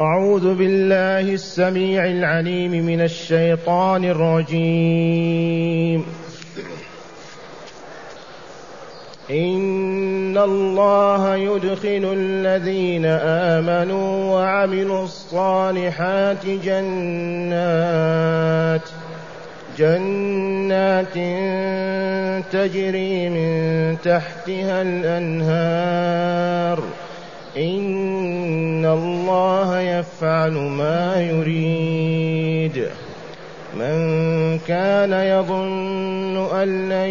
أعوذ بالله السميع العليم من الشيطان الرجيم. إن الله يدخل الذين آمنوا وعملوا الصالحات جنات جنات تجري من تحتها الأنهار. إن الله يفعل ما يريد من كان يظن أن لن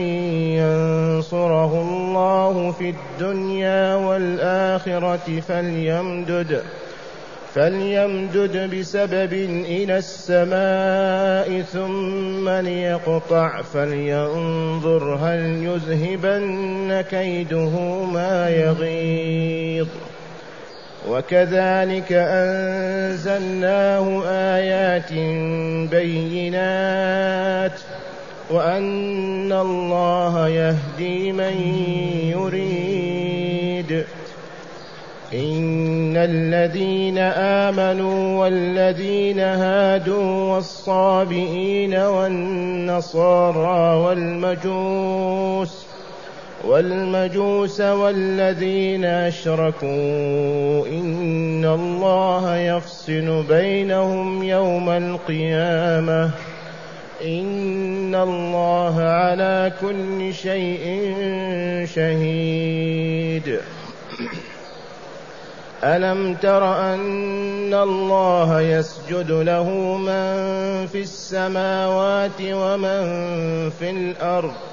ينصره الله في الدنيا والآخرة فليمدد فليمدد بسبب إلى السماء ثم ليقطع فلينظر هل يذهبن كيده ما يغيظ وكذلك أنزلناه آيات بينات وأن الله يهدي من يريد. إن الذين آمنوا والذين هادوا والصابئين والنصارى والمجوس والمجوس والذين أشركوا إن الله يفصل بينهم يوم القيامة. إن الله على كل شيء شهيد. ألم تر أن الله يسجد له من في السماوات ومن في الأرض؟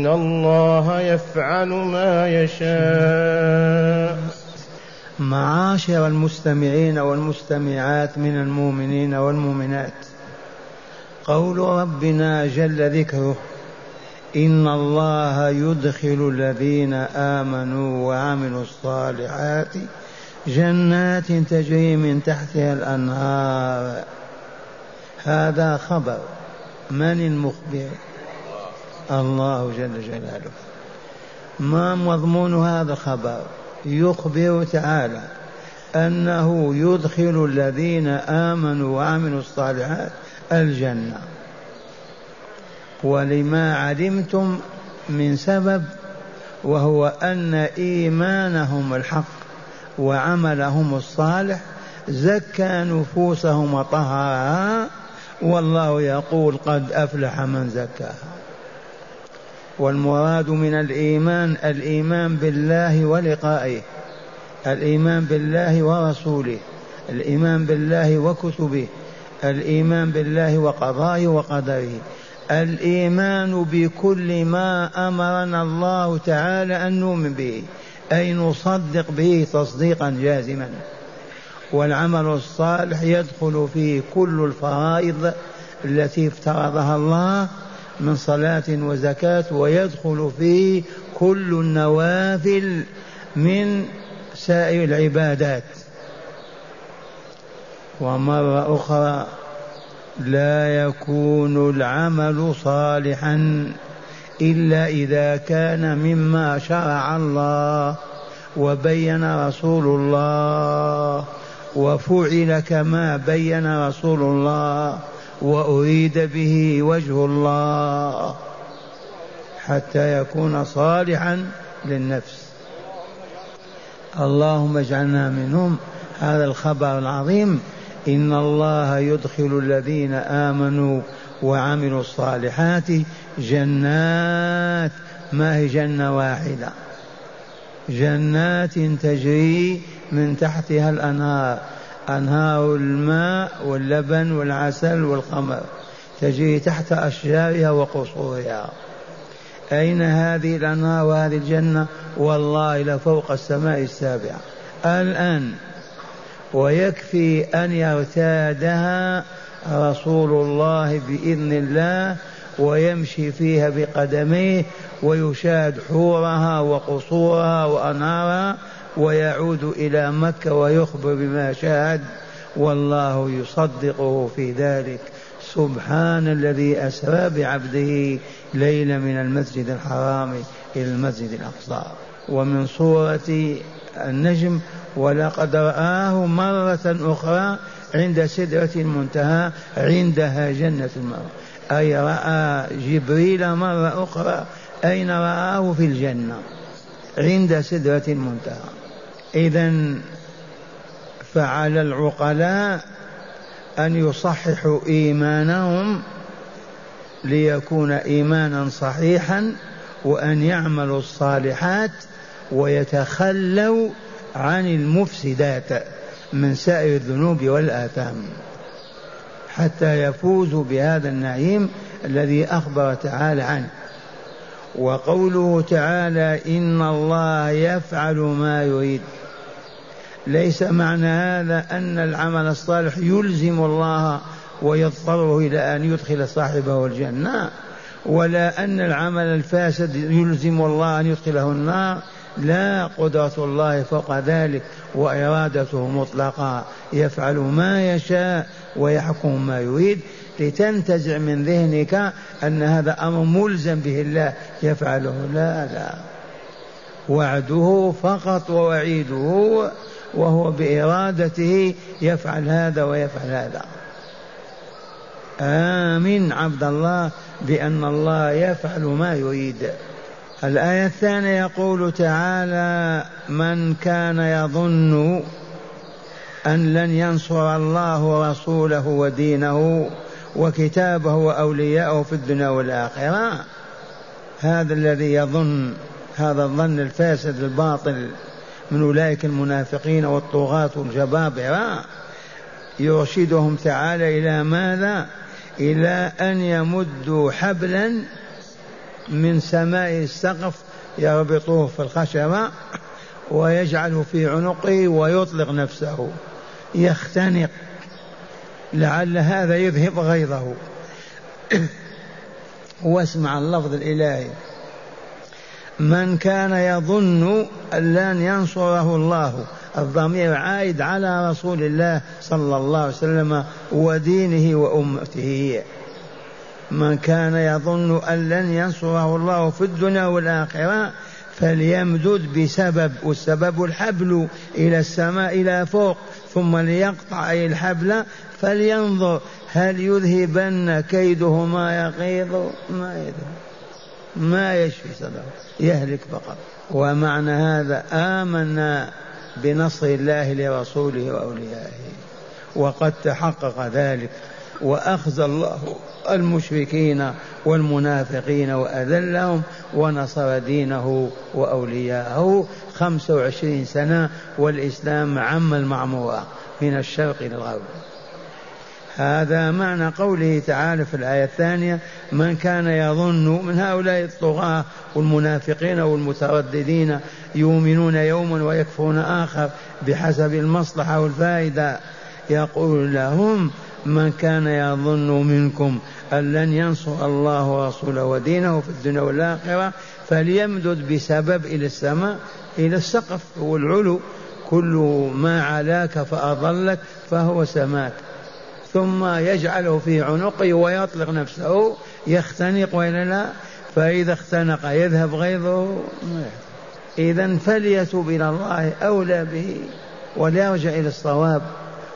إن الله يفعل ما يشاء. معاشر المستمعين والمستمعات من المؤمنين والمؤمنات قول ربنا جل ذكره إن الله يدخل الذين آمنوا وعملوا الصالحات جنات تجري من تحتها الأنهار. هذا خبر من المخبر؟ الله جل جلاله. ما مضمون هذا الخبر يخبر تعالى أنه يدخل الذين آمنوا وعملوا الصالحات الجنة. ولما علمتم من سبب وهو أن إيمانهم الحق وعملهم الصالح زكى نفوسهم وطهرها والله يقول قد أفلح من زكاها. والمراد من الإيمان الإيمان بالله ولقائه الإيمان بالله ورسوله الإيمان بالله وكتبه الإيمان بالله وقضائه وقدره الإيمان بكل ما أمرنا الله تعالى أن نؤمن به أي نصدق به تصديقا جازما. والعمل الصالح يدخل فيه كل الفرائض التي افترضها الله من صلاة وزكاة ويدخل فيه كل النوافل من سائر العبادات. ومرة أخرى لا يكون العمل صالحا إلا إذا كان مما شرع الله وبين رسول الله وفعل كما بين رسول الله وأريد به وجه الله حتى يكون صالحا للنفس. اللهم اجعلنا منهم. هذا الخبر العظيم. إن الله يدخل الذين آمنوا وعملوا الصالحات جنات. ما هي جنة واحدة؟ جنات تجري من تحتها الأنهار. أنهار الماء واللبن والعسل والخمر تجري تحت أشجارها وقصورها. أين هذه الأنهار وهذه الجنة؟ والله لفوق السماء السابعة. الآن ويكفي أن يرتادها رسول الله بإذن الله ويمشي فيها بقدميه ويشاهد حورها وقصورها وأنهارها. ويعود إلى مكة ويخبر بما شاهد والله يصدقه في ذلك. سبحان الذي أسرى بعبده ليلا من المسجد الحرام إلى المسجد الأقصى. ومن صورة النجم ولقد رآه مرة أخرى عند سدرة المنتهى عندها جنة المأوى. أي رأى جبريل مرة أخرى أين رآه في الجنة؟ عند سدرة المنتهى. إذا فعلى العقلاء أن يصححوا إيمانهم ليكون إيمانا صحيحا وأن يعملوا الصالحات ويتخلوا عن المفسدات من سائر الذنوب والآثام حتى يفوزوا بهذا النعيم الذي أخبر تعالى عنه. وقوله تعالى إن الله يفعل ما يريد. ليس معنى هذا أن العمل الصالح يلزم الله ويضطره إلى أن يدخل صاحبه الجنة ولا أن العمل الفاسد يلزم الله أن يدخله النار. لا قدرة الله فوق ذلك وإرادته مطلقة. يفعل ما يشاء ويحكم ما يريد. لتنتزع من ذهنك أن هذا أمر ملزم به الله. يفعله لا لا. وعده فقط ووعيده وهو بإرادته يفعل هذا ويفعل هذا. آمن عبد الله بأن الله يفعل ما يريد. الآية الثانية يقول تعالى من كان يظن أن لن ينصر الله ورسوله ودينه وكتابه وأولياءه في الدنيا والآخرة هذا الذي يظن هذا الظن الفاسد الباطل من أولئك المنافقين والطغاة والجبابرة يرشدهم تعالى إلى ماذا؟ إلى أن يمدوا حبلا من سماء السقف يربطوه في الخشبة ويجعله في عنقه ويطلق نفسه. يختنق. لعل هذا يذهب غيظه. واسمع اللفظ الإلهي. من كان يظن أن لن ينصره الله. الضمير عائد على رسول الله صلى الله عليه وسلم ودينه وأمته. من كان يظن أن لن ينصره الله في الدنيا والآخرة فليمدد بسبب والسبب الحبل إلى السماء إلى فوق ثم ليقطع الحبل فلينظر هل يذهبن كيده ما يغيظ ما يذهب. ما يشفي صدره يهلك فقط ومعنى هذا آمنا بنصر الله لرسوله وأوليائه وقد تحقق ذلك وأخزى الله المشركين والمنافقين وأذلهم ونصر دينه وأولياءه خمسة وعشرين سنة والإسلام عم المعمورة من الشرق إلى الغرب هذا معنى قوله تعالى في الآية الثانية من كان يظن من هؤلاء الطغاة والمنافقين والمترددين يؤمنون يوما ويكفرون آخر بحسب المصلحة والفائدة يقول لهم من كان يظن منكم أن لن ينصر الله ورسوله ودينه في الدنيا والآخرة فليمدد بسبب إلى السماء إلى السقف والعلو كل ما علاك فأضلك فهو سماك. ثم يجعله في عنقه ويطلق نفسه يختنق وإلا لا؟ فإذا اختنق يذهب غيظه. إذا فليتوب إلى الله أولى به وليرجع إلى الصواب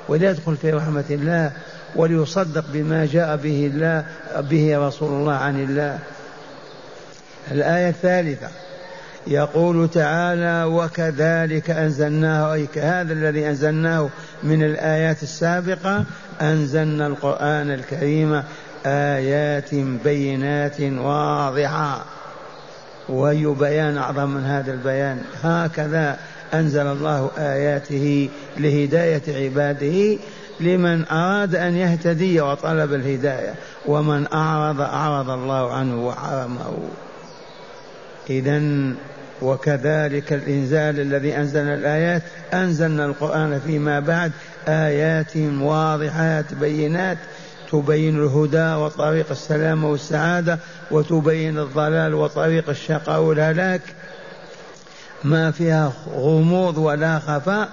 وليدخل في رحمة الله وليصدق بما جاء به الله به رسول الله عن الله. الآية الثالثة. يقول تعالى وكذلك أنزلناه أي كهذا الذي أنزلناه من الآيات السابقة أنزلنا القرآن الكريم آيات بينات واضحة. وأي بيان أعظم من هذا البيان. هكذا أنزل الله آياته لهداية عباده لمن أراد أن يهتدي وطلب الهداية ومن أعرض أعرض الله عنه وحرمه. إذا وكذلك الإنزال الذي أنزلنا الآيات أنزلنا القرآن فيما بعد آيات واضحات بينات تبين الهدى وطريق السلامة والسعادة وتبين الضلال وطريق الشقاء والهلاك. ما فيها غموض ولا خفاء.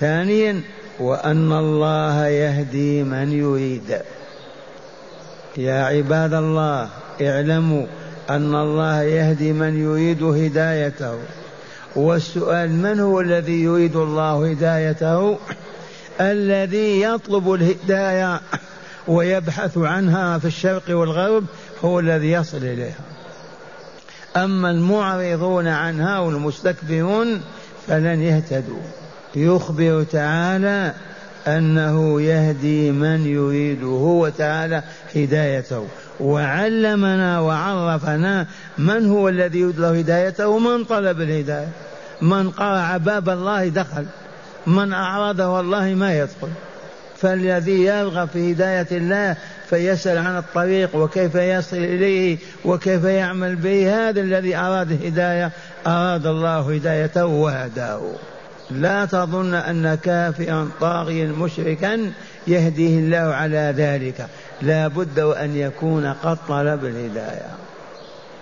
ثانيا وأن الله يهدي من يريد. يا عباد الله اعلموا أن الله يهدي من يريد هدايته. والسؤال من هو الذي يريد الله هدايته؟ الذي يطلب الهداية ويبحث عنها في الشرق والغرب هو الذي يصل إليها. أما المعرضون عنها والمستكبرون فلن يهتدوا. يخبر تعالى أنه يهدي من يريد هو تعالى هدايته. وعلمنا وعرفنا من هو الذي يريد له هدايته من طلب الهداية. من قرع باب الله دخل. من أعرضه والله ما يدخل. فالذي يرغب في هداية الله فيسأل عن الطريق وكيف يصل إليه وكيف يعمل به. هذا الذي أراد الهداية أراد الله هدايته وهداه. لا تظن أن كافرا طاغيا مشركا يهديه الله على ذلك. لا بد وأن يكون قد طلب الهداية.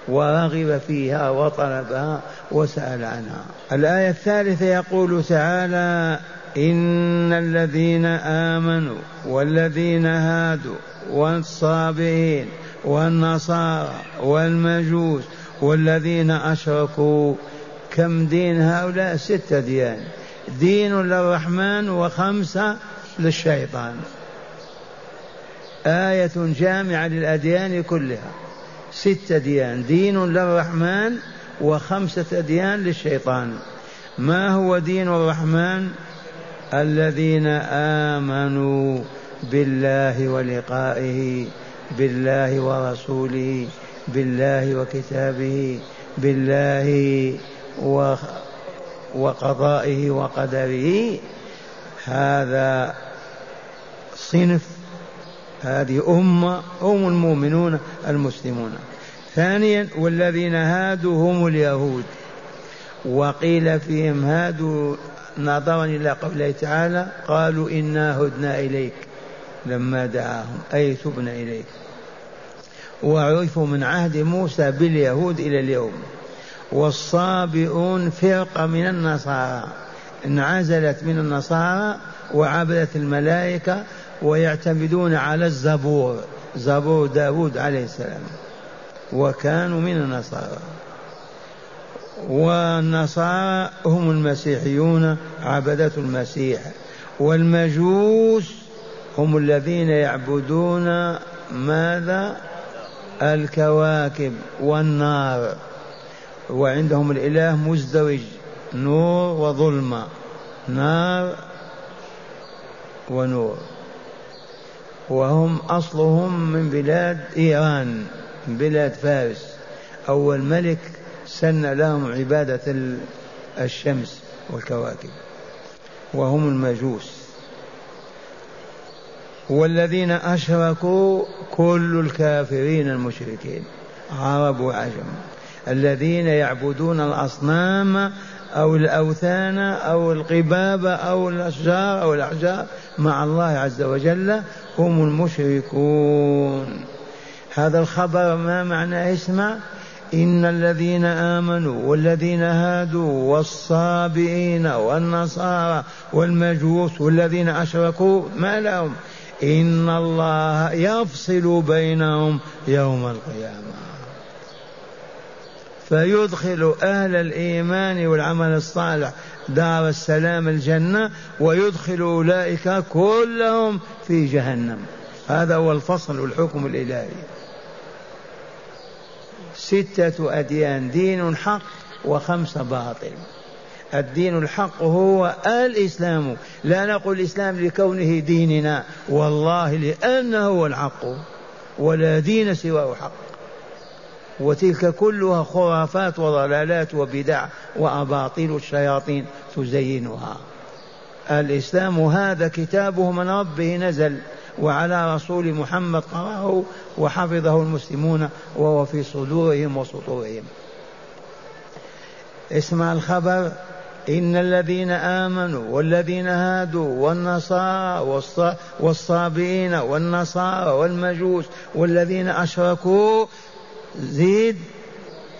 ورغب فيها وطلبها وسأل عنها الآية الثالثة يقول تعالى إن الذين آمنوا والذين هادوا والصابئين والنصارى والمجوس والذين أشركوا كم دين هؤلاء؟ ستة ديان. دين للرحمن وخمسة للشيطان. آية جامعة للأديان كلها. ستة ديان دين للرحمن وخمسة ديان للشيطان. ما هو دين الرحمن؟ الذين آمنوا بالله ولقائه بالله ورسوله بالله وكتابه بالله وقضائه وقدره. هذا صنف هذه أمة هم المؤمنون المسلمون. ثانيا والذين هادوا هم اليهود. وقيل فيهم هادوا نظرا إلى قوله تعالى قالوا إنا هدنا إليك لما دعاهم أي تبنا إليك. وعرفوا من عهد موسى باليهود إلى اليوم. والصابئون فرقة من النصارى. انعزلت من النصارى وعبدت الملائكة ويعتمدون على الزبور زبور داود عليه السلام. وكانوا من النصارى. والنصارى هم المسيحيون عبدة المسيح. والمجوس هم الذين يعبدون ماذا؟ الكواكب والنار. وعندهم الإله مزدوج نور وظلمة. نار ونور. وهم أصلهم من بلاد إيران بلاد فارس. أول ملك سن لهم عبادة الشمس والكواكب وهم المجوس. والذين أشركوا كل الكافرين المشركين عرب وعجم الذين يعبدون الأصنام أو الأوثان أو القباب أو الأشجار أو الأحجار مع الله عز وجل هم المشركون. هذا الخبر ما معنى اسمع إن الذين آمنوا والذين هادوا والصابئين والنصارى والمجوس والذين أشركوا ما لهم؟ إن الله يفصل بينهم يوم القيامة. فيدخل أهل الإيمان والعمل الصالح دار السلام الجنة ويدخل أولئك كلهم في جهنم. هذا هو الفصل والحكم الإلهي. ستة أديان دين حق وخمسة باطل. الدين الحق هو الإسلام. لا نقول الإسلام لكونه ديننا والله لأنه هو الحق ولا دين سواه حق. وتلك كلها خرافات وضلالات وبدع وأباطيل الشياطين تزينها. الإسلام هذا كتابه من ربه نزل وعلى رسول محمد قرأه وحفظه المسلمون وهو في صدورهم وسطورهم. اسمع الخبر. إن الذين آمنوا والذين هادوا والنصارى والصابئين والنصارى والمجوس والذين أشركوا زيد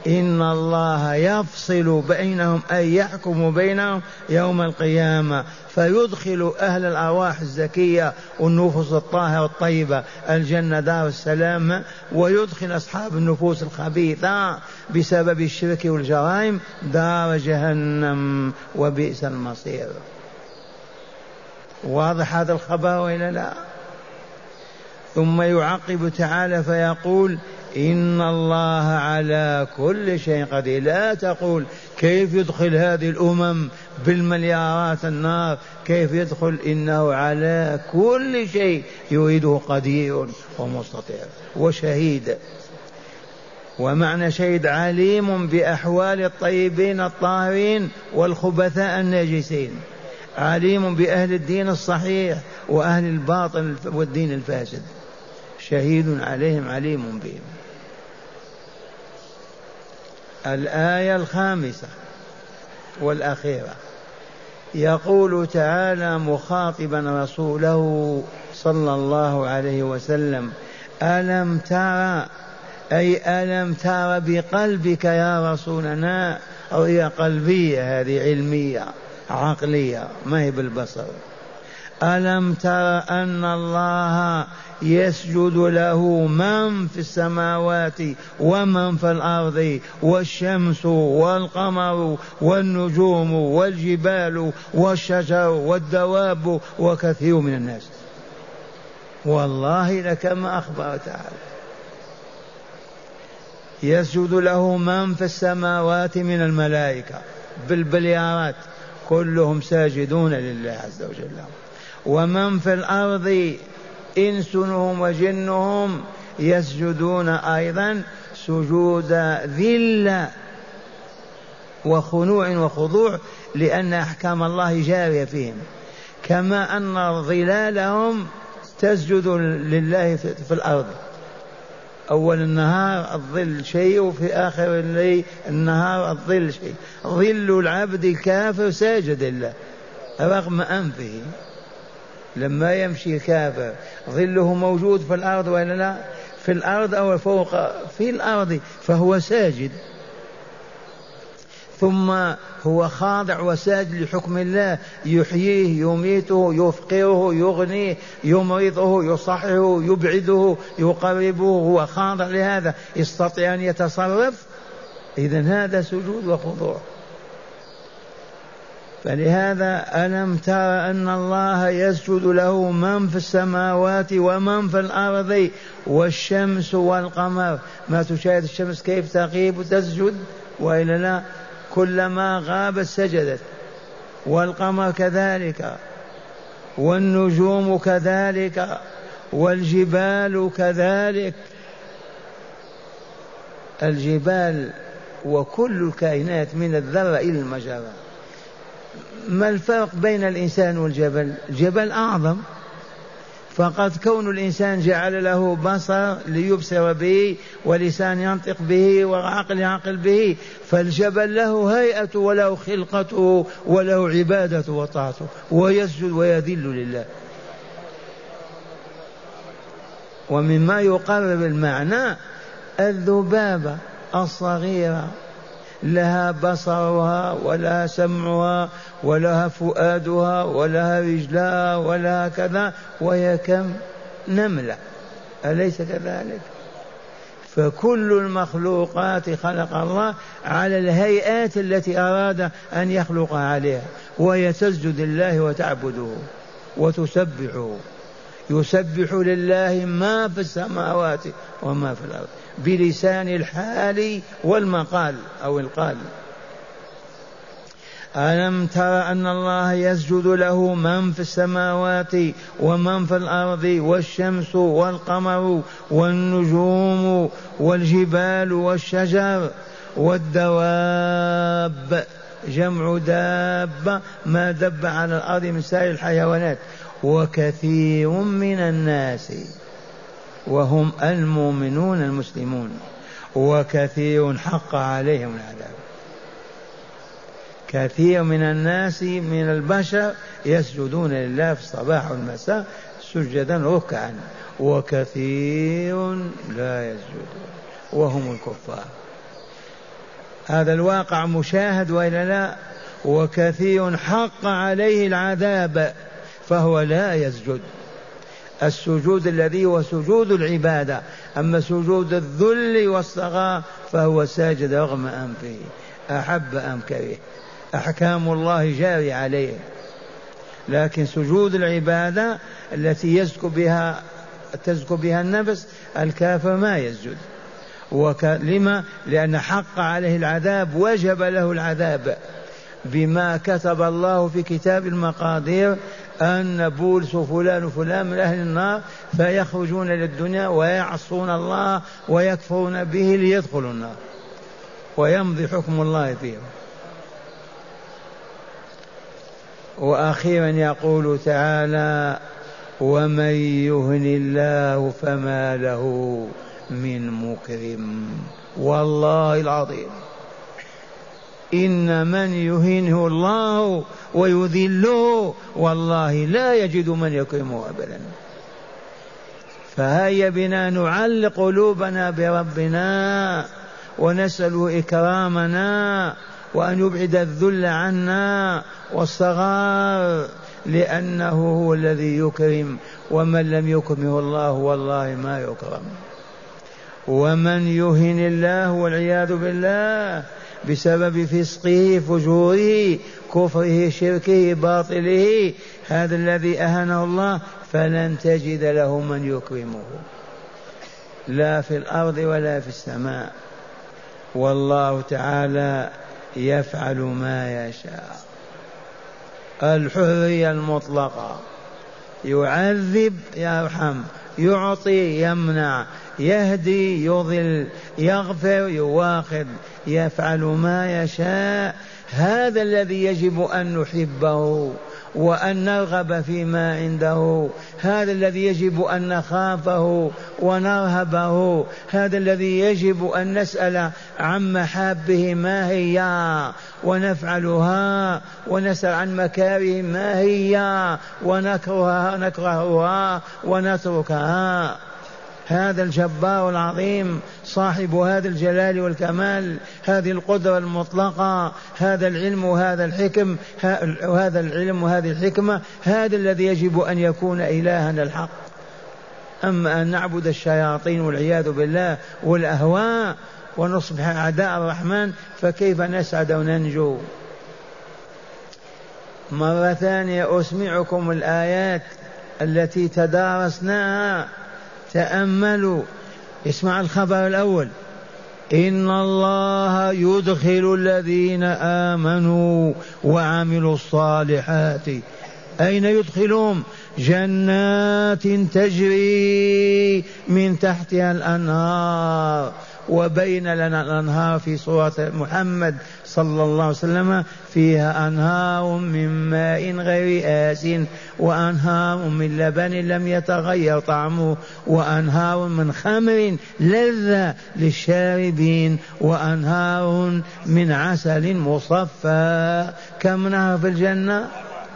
إن الله يفصل بينهم أي يحكم بينهم يوم القيامة. فيدخل أهل الأرواح الزكية والنفوس الطاهرة الطيبة الجنة دار السلام ويدخل أصحاب النفوس الخبيثة بسبب الشرك والجرائم دار جهنم وبئس المصير. واضح هذا الخبر وإلا لا؟ ثم يعقب تعالى فيقول إن الله على كل شيء قدير. لا تقول كيف يدخل هذه الأمم بالمليارات النار كيف يدخل؟ إنه على كل شيء يريده قدير ومستطيع وشهيد. ومعنى شهيد عليم بأحوال الطيبين الطاهرين والخبثاء الناجسين. عليم بأهل الدين الصحيح وأهل الباطل والدين الفاسد. شهيد عليهم عليم بهم. الآية الخامسة والأخيرة. يقول تعالى مخاطبا رسوله صلى الله عليه وسلم ألم ترى أي ألم ترى بقلبك يا رسولنا؟ رؤيا قلبية هذه علمية عقلية ما هي بالبصر. ألم ترى أن الله يسجد له من في السماوات ومن في الأرض والشمس والقمر والنجوم والجبال والشجر والدواب وكثير من الناس. والله لكما اخبر تعالى يسجد له من في السماوات من الملائكة بالبليارات. كلهم ساجدون لله عز وجل. ومن في الأرض إنسهم وجنهم يسجدون أيضا سجود ذلة وخنوع وخضوع لأن أحكام الله جارية فيهم. كما أن ظلالهم تسجد لله في الأرض. أول النهار الظل شيء وفي آخر الليل النهار الظل شيء. ظل العبد الكافر ساجد لله رغم أنفه. لما يمشي كافر ظله موجود في الأرض ولا لا؟ في الأرض أو فوق؟ في الأرض فهو ساجد. ثم هو خاضع وساجد لحكم الله. يحييه يميته يفقره يغنيه يمرضه يصححه يبعده يقربه. هو خاضع لهذا. يستطيع أن يتصرف؟ إذا هذا سجود وخضوع. فلهذا ألم تر أن الله يسجد له من في السماوات ومن في الأرض والشمس والقمر؟ ما تشاهد الشمس كيف تغيب وتسجد؟ وإلا لا كلما غابت سجدت. والقمر كذلك والنجوم كذلك والجبال كذلك. الجبال وكل الكائنات من الذرة إلى المجرة. ما الفرق بين الإنسان والجبل؟ الجبل أعظم. فقد كون الإنسان جعل له بصر ليبصر به ولسان ينطق به وعقل يعقل به فالجبل له هيئة وله خلقته وله عبادة وطاعته ويسجد ويذل لله. ومما يقرب المعنى الذبابة الصغيرة. لها بصرها ولها سمعها ولها فؤادها ولها رجلها ولها كذا وهي كم؟ نملة. أليس كذلك؟ فكل المخلوقات خلق الله على الهيئات التي أراد أن يخلقها عليها وهي تسجد لله وتعبده وتسبحه. يسبح لله ما في السماوات وما في الأرض. بلسان الحال والمقال أو القال. ألم تر أن الله يسجد له من في السماوات ومن في الأرض والشمس والقمر والنجوم والجبال والشجر والدواب جمع دابة ما دب على الأرض من سائر الحيوانات وكثير من الناس وهم المؤمنون المسلمون وكثير حق عليهم العذاب. كثير من الناس من البشر يسجدون لله في الصباح والمساء سجدا ركعا وكثير لا يسجدون وهم الكفار. هذا الواقع مشاهد وإلا لا؟ وكثير حق عليه العذاب فهو لا يسجد. السجود الذي هو سجود العبادة أما سجود الذل والصغار فهو ساجد رغم أنفه أحب أم كره أحكام الله جاري عليه. لكن سجود العبادة التي يزكو بها تزكو بها النفس الكافر ما يسجد. وك... لما؟ لأن حق عليه العذاب وجب له العذاب بما كتب الله في كتاب المقادير أن بولس فلان وفلان من أهل النار فيخرجون للدنيا ويعصون الله ويكفرون به ليدخلوا النار. ويمضي حكم الله فيهم. وأخيرا يقول تعالى ومن يهن الله فما له من مكرم. والله العظيم. إن من يهنه الله ويذله والله لا يجد من يكرمه ابدا. فهيا بنا نعلق قلوبنا بربنا ونسأله إكرامنا وأن يبعد الذل عنا والصغار لأنه هو الذي يكرم ومن لم يكرمه الله والله ما يكرم. ومن يهن الله والعياذ بالله بسبب فسقه فجوره كفره شركه باطله. هذا الذي أهنه الله فلن تجد له من يكرمه. لا في الأرض ولا في السماء. والله تعالى يفعل ما يشاء. الحرية المطلقة. يعذب يرحم. يعطي يمنع يهدي يضل يغفر يواخذ يفعل ما يشاء. هذا الذي يجب أن نحبه. وأن نرغب فيما عنده. هذا الذي يجب أن نخافه ونرهبه. هذا الذي يجب أن نسأل عن محابه ما هي ونفعلها ونسأل عن مكاره ما هي ونكرهها نكرهها ونتركها. هذا الجبار العظيم صاحب هذا الجلال والكمال هذه القدرة المطلقة هذا العلم وهذا الحكم وهذا العلم وهذه الحكمة هذا الذي يجب أن يكون إلهنا الحق. أما أن نعبد الشياطين والعياذ بالله والأهواء ونصبح أعداء الرحمن فكيف نسعد وننجو؟ مرة ثانية أسمعكم الآيات التي تدارسناها. تأملوا. اسمع الخبر الأول. إن الله يدخل الذين آمنوا وعملوا الصالحات. أين يدخلهم؟ جنات تجري من تحتها الأنهار. وبين لنا الأنهار في سورة محمد صلى الله عليه وسلم فيها أنهار من ماء غير آس وأنهار من لبن لم يتغير طعمه وأنهار من خمر لذة للشاربين وأنهار من عسل مصفى. كم نهر في الجنة؟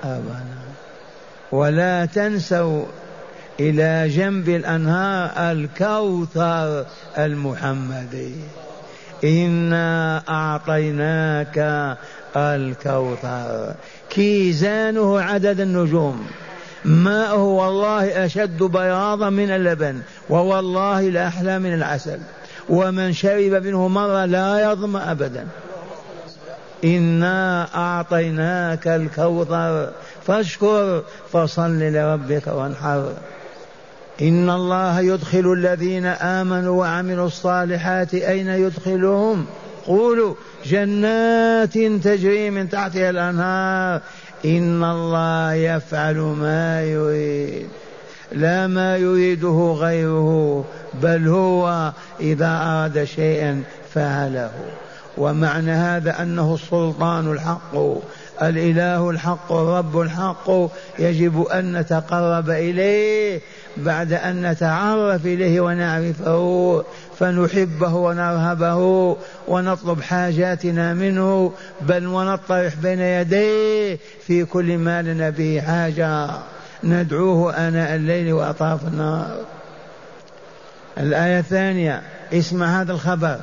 أبدا ولا تنسوا إلى جنب الأنهار الكوثر المحمدي. إنا أعطيناك الكوثر. كيزانه عدد النجوم. ماءه والله أشد بياضا من اللبن ووالله لأحلى من العسل. ومن شرب منه مرة لا يظمأ أبدا. إنا أعطيناك الكوثر فاشكر فصل لربك وانحر. إن الله يدخل الذين آمنوا وعملوا الصالحات أين يدخلهم؟ قولوا جنات تجري من تحتها الأنهار. إن الله يفعل ما يريد. لا ما يريده غيره بل هو إذا أراد شيئا فعله ومعنى هذا أنه السلطان الحق. الإله الحق الرب الحق يجب أن نتقرب إليه بعد أن نتعرف إليه ونعرفه فنحبه ونرهبه ونطلب حاجاتنا منه بل ونطرح بين يديه في كل ما لنا به حاجة. ندعوه آناء الليل وأطراف النهار. الآية الثانية اسمع هذا الخبر.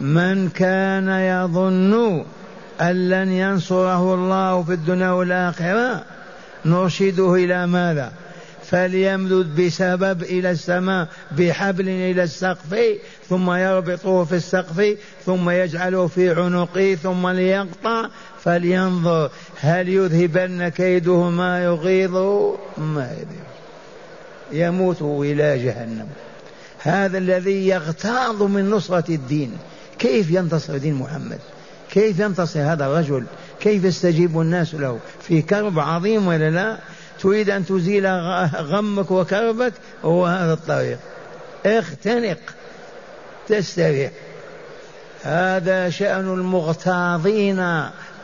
من كان يظن أن لن ينصره الله في الدنيا والآخرة. نرشده إلى ماذا؟ فليمدد بسبب إلى السماء بحبل إلى السقف ثم يربطه في السقف ثم يجعله في عنقه ثم ليقطع. فلينظر هل يذهبن كيده ما يغيظ؟ ما يذهب يموت إلى جهنم. هذا الذي يغتاظ من نصرة الدين. كيف ينتصر دين محمد؟ كيف ينتصر هذا الرجل؟ كيف يستجيب الناس له؟ في كرب عظيم ولا لا؟ تريد أن تزيل غمك وكربك؟ هو هذا الطريق. اختنق. تستريح. هذا شأن المغتاظين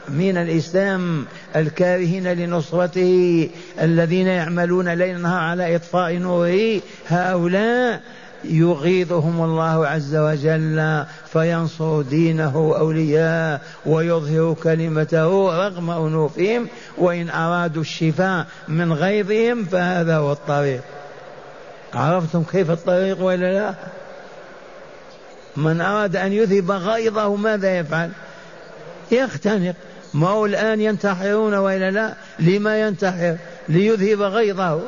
من الإسلام الكارهين لنصرته الذين يعملون ليل نهار على إطفاء نوره. هؤلاء يغيظهم الله عز وجل فينصر دينه أولياء ويظهر كلمته رغم أنوفهم وإن أرادوا الشفاء من غيظهم فهذا هو الطريق. عرفتم كيف الطريق ولا لا؟ من أراد أن يذهب غيظه ماذا يفعل؟ يختنق. ما هو الآن ينتحرون وإلا لا؟ لما ينتحر؟ ليذهب غيظه.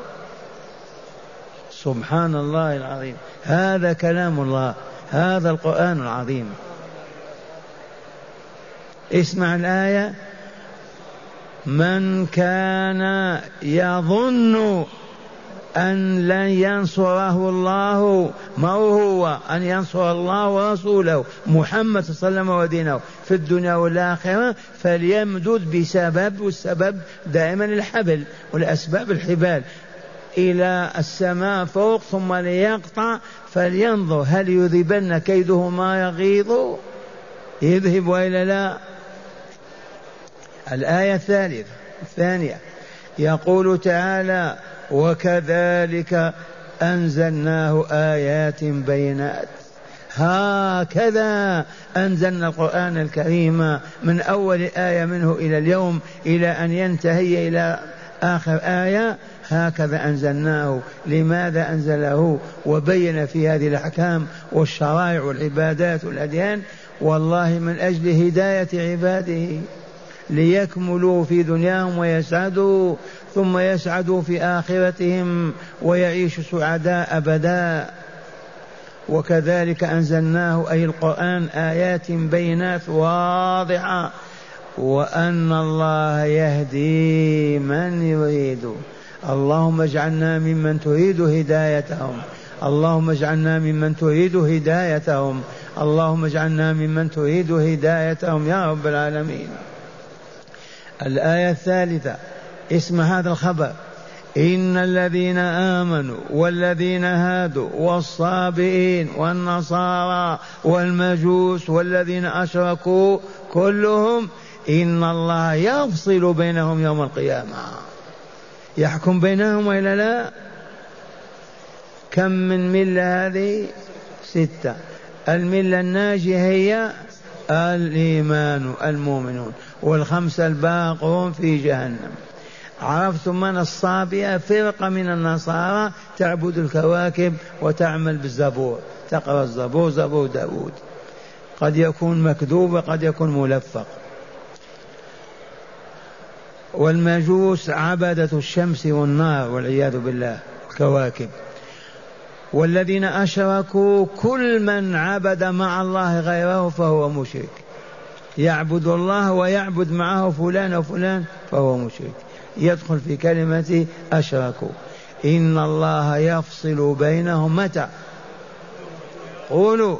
سبحان الله العظيم. هذا كلام الله. هذا القرآن العظيم. اسمع الآية. من كان يظن أن لن ينصره الله ما هو أن ينصر الله ورسوله محمد صلى الله عليه وسلم ودينه. في الدنيا والآخرة فليمدد بسبب والسبب دائما الحبل والأسباب الحبال. إلى السماء فوق ثم ليقطع فلينظر هل يذهبن كيده ما يغيظ؟ يذهب وإلا لا؟ الآية الثالثة الثانية يقول تعالى وكذلك أنزلناه آيات بينات. هكذا أنزلنا القرآن الكريم من أول آية منه إلى اليوم إلى أن ينتهي إلى آخر آية. هكذا أنزلناه لماذا أنزله؟ وبين في هذه الأحكام والشرائع والعبادات والأديان والله من أجل هداية عباده ليكملوا في دنياهم ويسعدوا ثم يسعدوا في آخرتهم ويعيشوا سعداء أبدا. وكذلك أنزلناه أي القرآن آيات بينات واضحة وأن الله يهدي من يريد. اللهم اجعلنا ممن تريد هدايتهم. اللهم اجعلنا ممن تريد هدايتهم. اللهم اجعلنا ممن تريد هدايتهم يا رب العالمين. الآية الثالثة اسم هذا الخبر. إن الذين آمنوا والذين هادوا والصابئين والنصارى والمجوس والذين أشركوا كلهم إن الله يفصل بينهم يوم القيامة. يحكم بينهم وإلا لا؟ كم من ملة هذه؟ ستة. الملة الناجية هي الإيمان المؤمنون والخمسة الباقون في جهنم. عرفتم من الصابئة؟ فرقة من النصارى تعبد الكواكب وتعمل بالزبور. تقرأ الزبور زبور داود قد يكون مكذوب وقد يكون ملفق. والمجوس عبدة الشمس والنار والعياذ بالله الكواكب. والذين أشركوا كل من عبد مع الله غيره فهو مشرك. يعبد الله ويعبد معه فلان وفلان فهو مشرك. يدخل في كلمة أشركوا. إن الله يفصل بينهم. متى؟ قولوا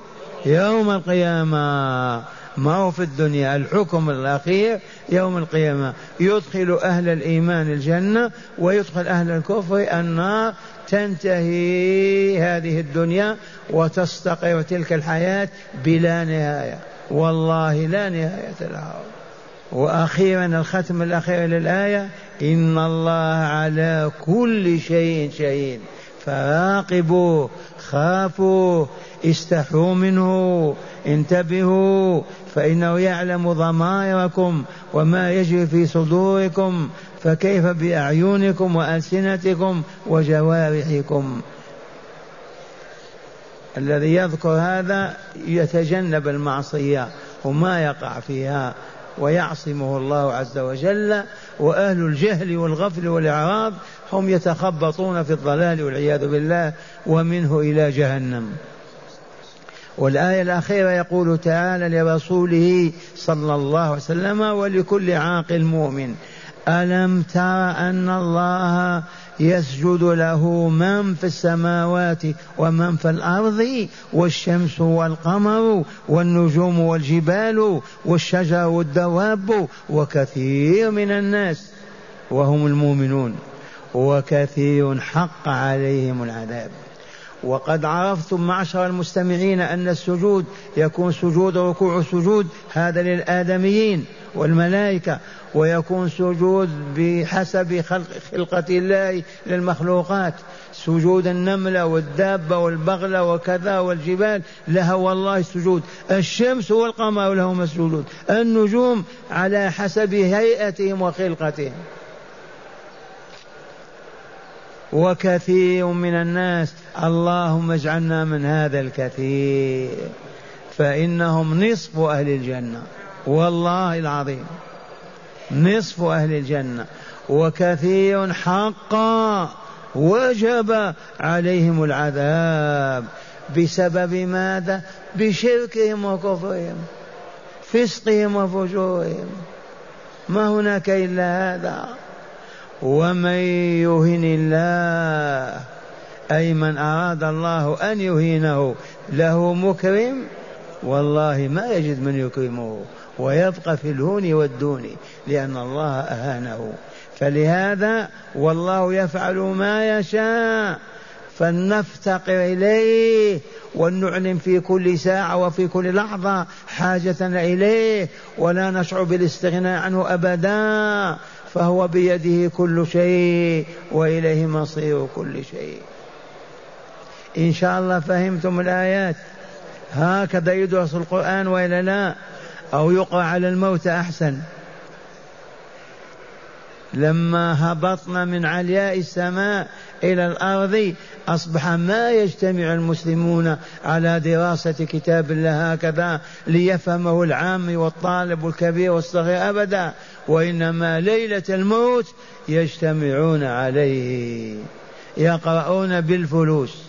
يوم القيامة. ما هو في الدنيا الحكم الأخير يوم القيامة. يدخل أهل الإيمان الجنة ويدخل أهل الكفر النار. تنتهي هذه الدنيا وتستقر تلك الحياة بلا نهاية. والله لا نهاية لها. وأخيرا الختم الأخير للآية إن الله على كل شيء شهيد. فراقبوا خافوا استحوا منه انتبهوا فإنه يعلم ضمائركم وما يجري في صدوركم فكيف بأعينكم وألسنتكم وجوارحكم. الذي يذكر هذا يتجنب المعصية وما يقع فيها ويعصمه الله عز وجل وأهل الجهل والغفل والإعراض هم يتخبطون في الضلال والعياذ بالله ومنه إلى جهنم. والآية الأخيرة يقول تعالى لرسوله صلى الله عليه وسلم ولكل عاقل مؤمن ألم تر أن الله يسجد له من في السماوات ومن في الأرض والشمس والقمر والنجوم والجبال والشجر والدواب وكثير من الناس وهم المؤمنون وكثير حق عليهم العذاب. وقد عرفتم معشر المستمعين أن السجود يكون سجود ركوع سجود هذا للآدميين والملائكة. ويكون سجود بحسب خلق خلقة الله للمخلوقات. سجود النملة والدابة والبغلة وكذا والجبال لها والله سجود. الشمس والقمر لهما سجود. النجوم على حسب هيئتهم وخلقتهم. وكثير من الناس اللهم اجعلنا من هذا الكثير فإنهم نصف أهل الجنة. والله العظيم. نصف أهل الجنة. وكثير حقا وجب عليهم العذاب. بسبب ماذا؟ بشركهم وكفرهم فسقهم وفجورهم. ما هناك إلا هذا. ومن يهن الله أي من أراد الله أن يهينه له مكرم والله ما يجد من يكرمه ويبقى في الهون والدون لأن الله أهانه. فلهذا والله يفعل ما يشاء فلنفتقر إليه ولنعلن في كل ساعة وفي كل لحظة حاجتنا إليه ولا نشعر بالاستغناء عنه أبدا. فهو بيده كل شيء وإليه مصير كل شيء. إن شاء الله فهمتم الآيات. هكذا يدرس القرآن وإلا لا؟ أو يقرأ على الموت أحسن؟ لما هبطنا من علياء السماء إلى الأرض أصبح ما يجتمع المسلمون على دراسة كتاب الله هكذا ليفهمه العام والطالب والكبير والصغير أبدا وإنما ليلة الموت يجتمعون عليه يقرؤون بالفلوس.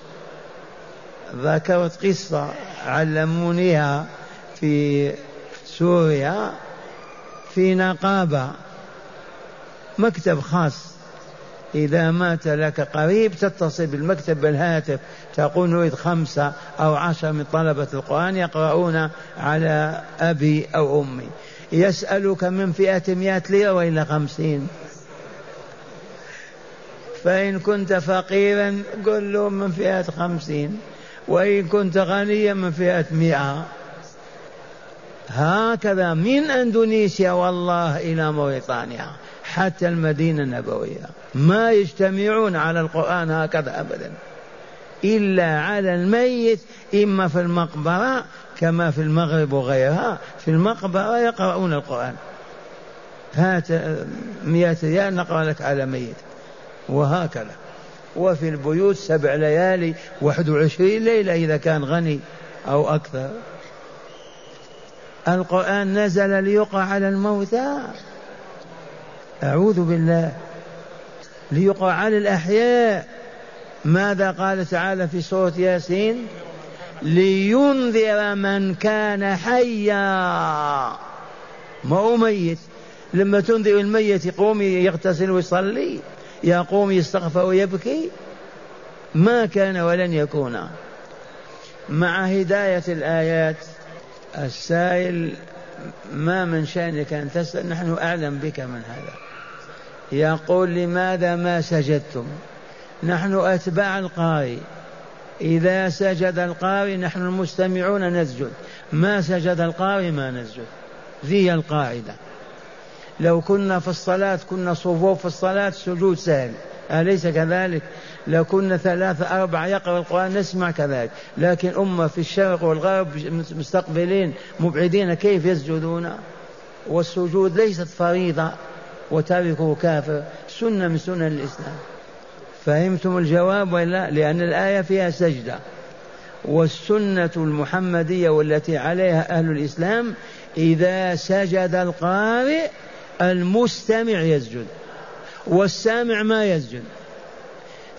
ذكرت قصة علمونيها في سوريا في نقابة مكتب خاص. إذا مات لك قريب تتصل بالمكتب بالهاتف تقول نريد خمسة أو عشرة من طلبة القرآن يقرؤون على أبي أو أمي. يسألك من فئة مئة ليرة وإلا خمسين. فإن كنت فقيرا قل له من فئة خمسين. وإن كنت غنيا من فئة مئة. هكذا من أندونيسيا والله إلى موريتانيا حتى المدينة النبوية. ما يجتمعون على القرآن هكذا أبدا إلا على الميت إما في المقبرة كما في المغرب وغيرها. في المقبرة يقرؤون القرآن. هات مئة ريال نقرأ لك على ميت. وهكذا. وفي البيوت سبع ليالي واحد وعشرين ليلة إذا كان غني أو أكثر. القرآن نزل ليقع على الموتى. أعوذ بالله. ليقع على الأحياء. ماذا قال تعالى في سورة ياسين؟ لينذر من كان حيا. ما هو ميت؟ لما تنذر الميت يقوم يغتسل ويصلي. يقوم يستغفر ويبكي؟ ما كان ولن يكون. مع هداية الآيات السائل ما من شأنك أن تسأل نحن أعلم بك من هذا. يقول لماذا ما سجدتم؟ نحن أتباع القارئ. إذا سجد القارئ نحن المستمعون نسجد. ما سجد القارئ ما نسجد. ذي القاعدة. لو كنا في الصلاة كنا صفوف في الصلاة سجود سهل. أليس كذلك؟ لو كنا ثلاثة أربعة يقرأ القرآن نسمع كذلك. لكن أمة في الشرق والغرب مستقبلين مبعدين كيف يسجدون؟ والسجود ليست فريضة وتاركه كافر. سنة من سنن الإسلام. فهمتم الجواب ولا لأن الآية فيها سجدة. والسنة المحمدية والتي عليها أهل الإسلام إذا سجد القارئ المستمع يسجد والسامع ما يسجد.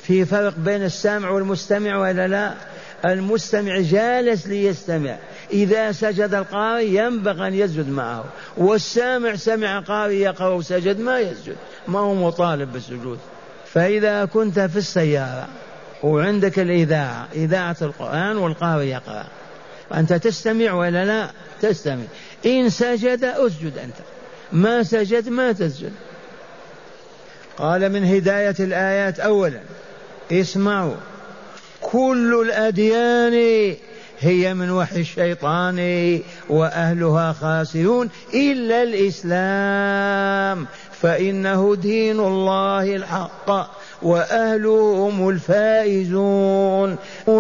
في فرق بين السامع والمستمع ولا لا؟ المستمع جالس ليستمع. إذا سجد القارئ ينبغي أن يسجد معه. والسامع سمع قارئ يقرأ وسجد ما يسجد. ما هو مطالب بالسجود. فإذا كنت في السيارة وعندك الإذاعة إذاعة القرآن والقارئ يقرأ. أنت تستمع ولا لا؟ تستمع. إن سجد أسجد أنت. ما سجد ما تسجد. قال من هداية الآيات أولا اسمعوا. كل الأديان هي من وحي الشيطان وأهلها خاسرون إلا الإسلام. فإنه دين الله الحق وأهله هم الفائزون.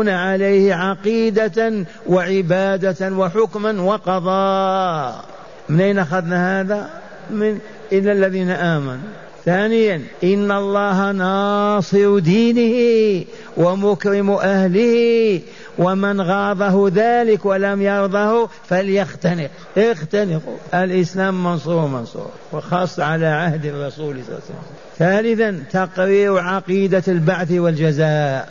عليه عقيدة وعبادة وحكما وقضاء. من أين أخذنا هذا؟ من إلا الذين آمنوا. ثانيا إن الله ناصر دينه ومكرم أهله ومن غاضه ذلك ولم يرضه فليختنق. اختنقوا. الإسلام منصور منصور وخاص على عهد الرسول صلى الله عليه وسلم. ثالثا تقرير عقيدة البعث والجزاء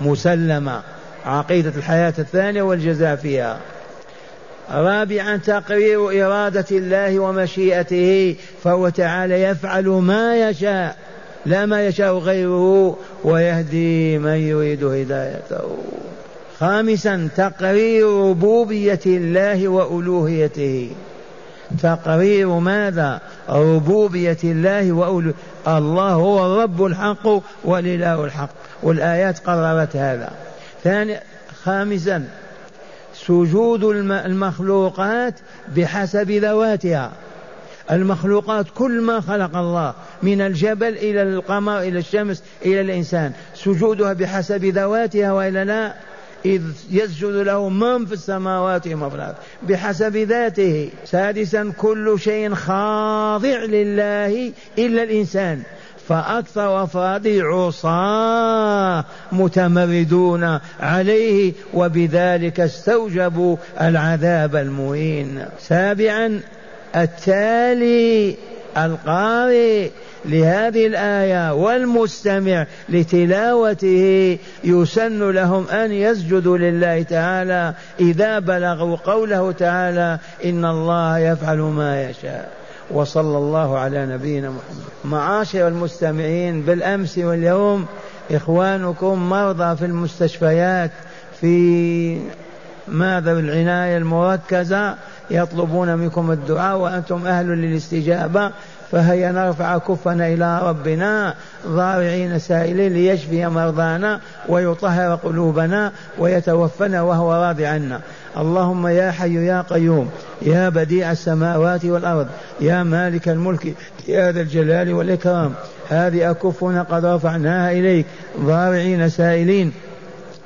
مسلمة. عقيدة الحياة الثانية والجزاء فيها. رابعا تقرير إرادة الله ومشيئته فهو تعالى يفعل ما يشاء لا ما يشاء غيره ويهدي من يريد هدايته. خامسا تقرير ربوبية الله وألوهيته. تقرير ماذا؟ ربوبية الله وألوهيته الله هو الرب الحق والإله الحق. والآيات قررت هذا. ثاني خامسا سجود المخلوقات بحسب ذواتها. المخلوقات كل ما خلق الله من الجبل إلى القمر إلى الشمس إلى الإنسان. سجودها بحسب ذواتها وإلا لا؟ إذ يسجد له من في السماوات ومن في الأرض. بحسب ذاته. سادسا كل شيء خاضع لله إلا الإنسان. فأكثر أفراده عصاة متمردون عليه وبذلك استوجبوا العذاب المهين. سابعا التالي القارئ لهذه الآية والمستمع لتلاوته يسن لهم أن يسجدوا لله تعالى إذا بلغوا قوله تعالى إن الله يفعل ما يشاء. وصلى الله على نبينا محمد. معاشر المستمعين بالأمس واليوم إخوانكم مرضى في المستشفيات في ماذا بالعناية المركزة يطلبون منكم الدعاء وأنتم أهل للاستجابة فهيا نرفع كفنا إلى ربنا ضارعين سائلين ليشفي مرضانا ويطهر قلوبنا ويتوفنا وهو راض عنا. اللهم يا حي يا قيوم يا بديع السماوات والأرض يا مالك الملك يا ذا الجلال والإكرام. هذه أكفنا قد رفعناها إليك ضارعين سائلين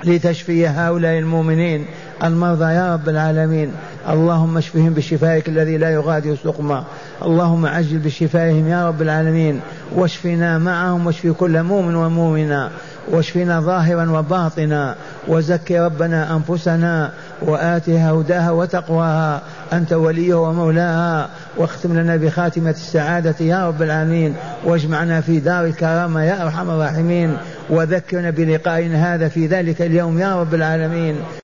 لتشفي هؤلاء المؤمنين. المرضى يا رب العالمين. اللهم اشفهم بشفائك الذي لا يغادر سقما. اللهم عجل بشفائهم يا رب العالمين. واشفنا معهم واشف كل مؤمن ومؤمنا واشفنا ظاهرا وباطنا. وزكي ربنا أنفسنا واتها هداها وتقواها. أنت وليه ومولاها. واختم لنا بخاتمة السعادة يا رب العالمين. واجمعنا في دار الكرامة يا أرحم الراحمين. وذكرنا بلقائنا هذا في ذلك اليوم يا رب العالمين.